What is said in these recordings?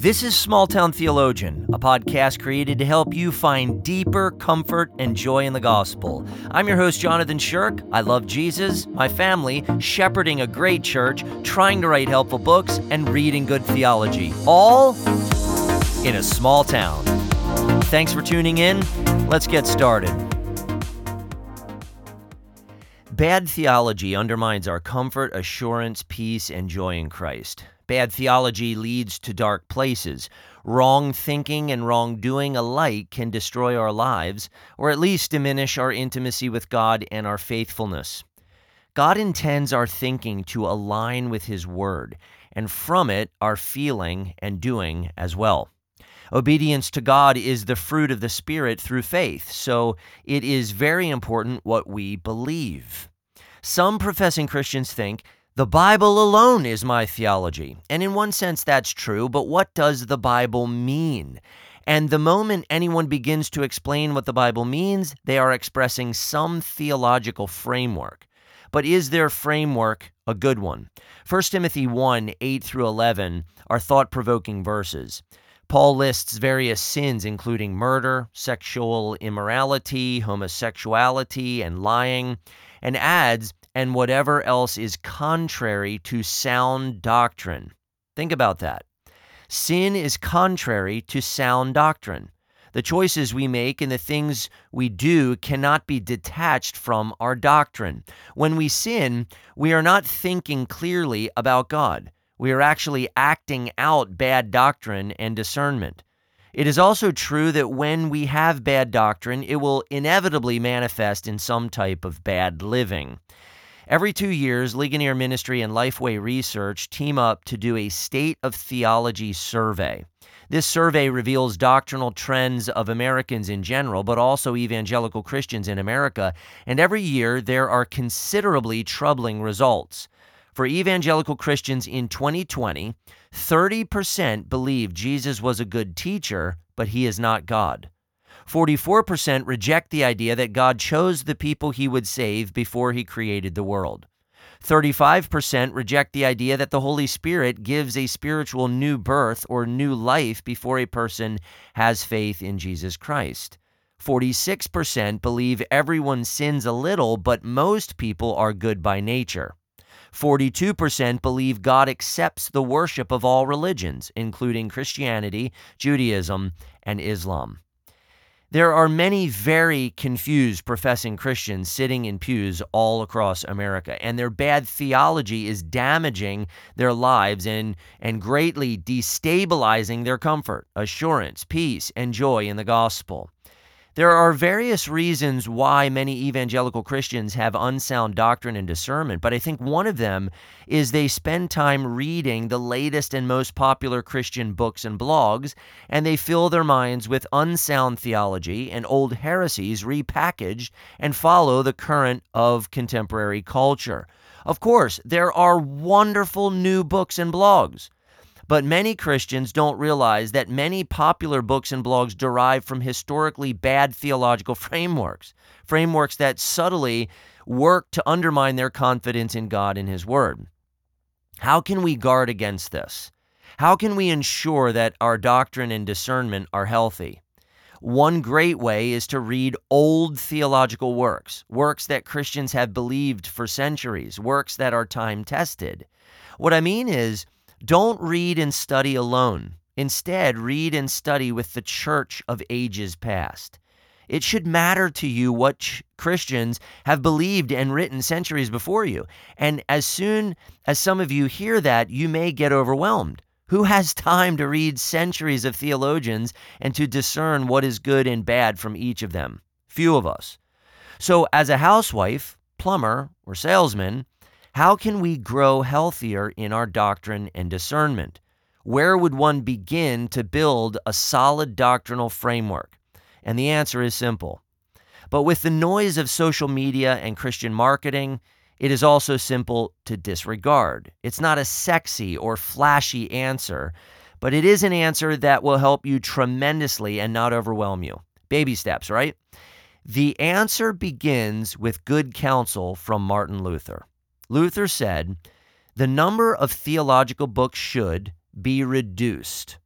This is Small Town Theologian, a podcast created to help you find deeper comfort and joy in the gospel. I'm your host, Jonathan Shirk. I love Jesus, my family, shepherding a great church, trying to write helpful books, and reading good theology. All in a small town. Thanks for tuning in. Let's get started. Bad theology undermines our comfort, assurance, peace, and joy in Christ. Bad theology leads to dark places. Wrong thinking and wrongdoing alike can destroy our lives, or at least diminish our intimacy with God and our faithfulness. God intends our thinking to align with His Word, and from it, our feeling and doing as well. Obedience to God is the fruit of the Spirit through faith, so it is very important what we believe. Some professing Christians think the Bible alone is my theology. And in one sense, that's true, but what does the Bible mean? And the moment anyone begins to explain what the Bible means, they are expressing some theological framework. But is their framework a good one? 1 Timothy 1 8 through 11 are thought provoking verses. Paul lists various sins, including murder, sexual immorality, homosexuality, and lying and adds, and whatever else is contrary to sound doctrine. Think about that. Sin is contrary to sound doctrine. The choices we make and the things we do cannot be detached from our doctrine. When we sin, we are not thinking clearly about God. We are actually acting out bad doctrine and discernment. It is also true that when we have bad doctrine, it will inevitably manifest in some type of bad living. Every two years, Ligonier Ministry and Lifeway Research team up to do a State of Theology survey. This survey reveals doctrinal trends of Americans in general, but also evangelical Christians in America, and every year there are considerably troubling results. For evangelical Christians in 2020, 30% believe Jesus was a good teacher, but he is not God. 44% reject the idea that God chose the people he would save before he created the world. 35% reject the idea that the Holy Spirit gives a spiritual new birth or new life before a person has faith in Jesus Christ. 46% believe everyone sins a little, but most people are good by nature. 42% believe God accepts the worship of all religions, including Christianity, Judaism, and Islam. There are many very confused professing Christians sitting in pews all across America, and their bad theology is damaging their lives and, and greatly destabilizing their comfort, assurance, peace, and joy in the gospel. There are various reasons why many evangelical Christians have unsound doctrine and discernment, but I think one of them is they spend time reading the latest and most popular Christian books and blogs, and they fill their minds with unsound theology and old heresies repackaged and follow the current of contemporary culture. Of course, there are wonderful new books and blogs. But many Christians don't realize that many popular books and blogs derive from historically bad theological frameworks, frameworks that subtly work to undermine their confidence in God and His Word. How can we guard against this? How can we ensure that our doctrine and discernment are healthy? One great way is to read old theological works, works that Christians have believed for centuries, works that are time tested. What I mean is, don't read and study alone. Instead, read and study with the church of ages past. It should matter to you what ch- Christians have believed and written centuries before you. And as soon as some of you hear that, you may get overwhelmed. Who has time to read centuries of theologians and to discern what is good and bad from each of them? Few of us. So, as a housewife, plumber, or salesman, how can we grow healthier in our doctrine and discernment? Where would one begin to build a solid doctrinal framework? And the answer is simple. But with the noise of social media and Christian marketing, it is also simple to disregard. It's not a sexy or flashy answer, but it is an answer that will help you tremendously and not overwhelm you. Baby steps, right? The answer begins with good counsel from Martin Luther. Luther said, the number of theological books should be reduced.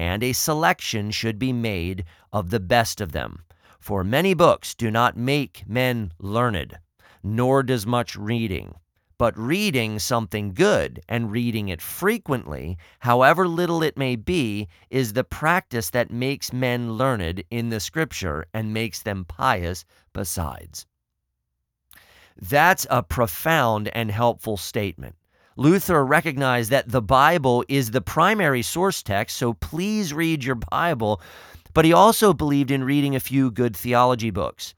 and a selection should be made of the best of them. For many books do not make men learned, nor does much reading. But reading something good and reading it frequently, however little it may be, is the practice that makes men learned in the scripture and makes them pious besides. That's a profound and helpful statement. Luther recognized that the Bible is the primary source text, so please read your Bible. But he also believed in reading a few good theology books.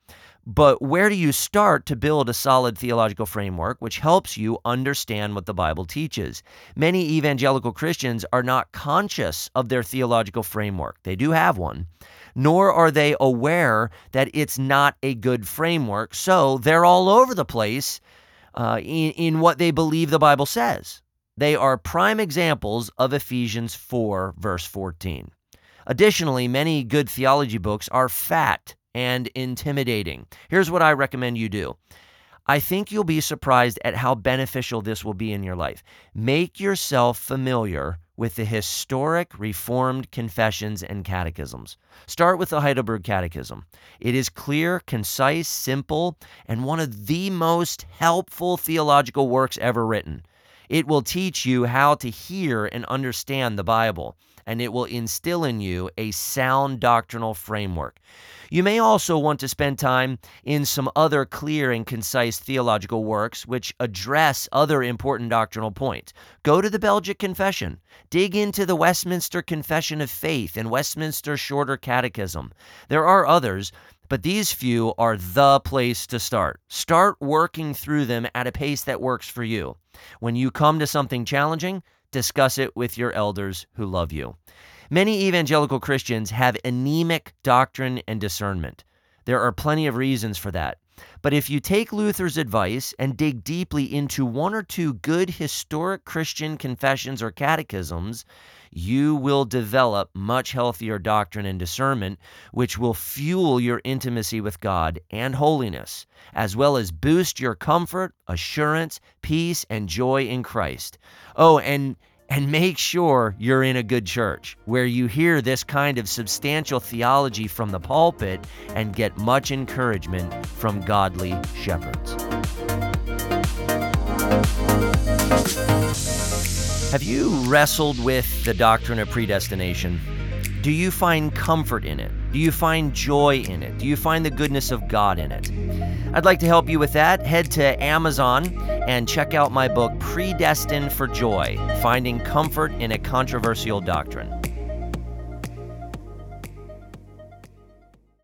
But where do you start to build a solid theological framework which helps you understand what the Bible teaches? Many evangelical Christians are not conscious of their theological framework. They do have one, nor are they aware that it's not a good framework. So they're all over the place uh, in, in what they believe the Bible says. They are prime examples of Ephesians 4, verse 14. Additionally, many good theology books are fat and intimidating. Here's what I recommend you do. I think you'll be surprised at how beneficial this will be in your life. Make yourself familiar with the historic Reformed confessions and catechisms. Start with the Heidelberg Catechism. It is clear, concise, simple, and one of the most helpful theological works ever written. It will teach you how to hear and understand the Bible, and it will instill in you a sound doctrinal framework. You may also want to spend time in some other clear and concise theological works which address other important doctrinal points. Go to the Belgic Confession, dig into the Westminster Confession of Faith and Westminster Shorter Catechism. There are others, but these few are the place to start. Start working through them at a pace that works for you. When you come to something challenging, discuss it with your elders who love you. Many evangelical Christians have anemic doctrine and discernment. There are plenty of reasons for that. But if you take Luther's advice and dig deeply into one or two good historic Christian confessions or catechisms, you will develop much healthier doctrine and discernment, which will fuel your intimacy with God and holiness, as well as boost your comfort, assurance, peace, and joy in Christ. Oh, and and make sure you're in a good church where you hear this kind of substantial theology from the pulpit and get much encouragement from godly shepherds. Have you wrestled with the doctrine of predestination? Do you find comfort in it? Do you find joy in it? Do you find the goodness of God in it? I'd like to help you with that. Head to Amazon and check out my book, Predestined for Joy Finding Comfort in a Controversial Doctrine.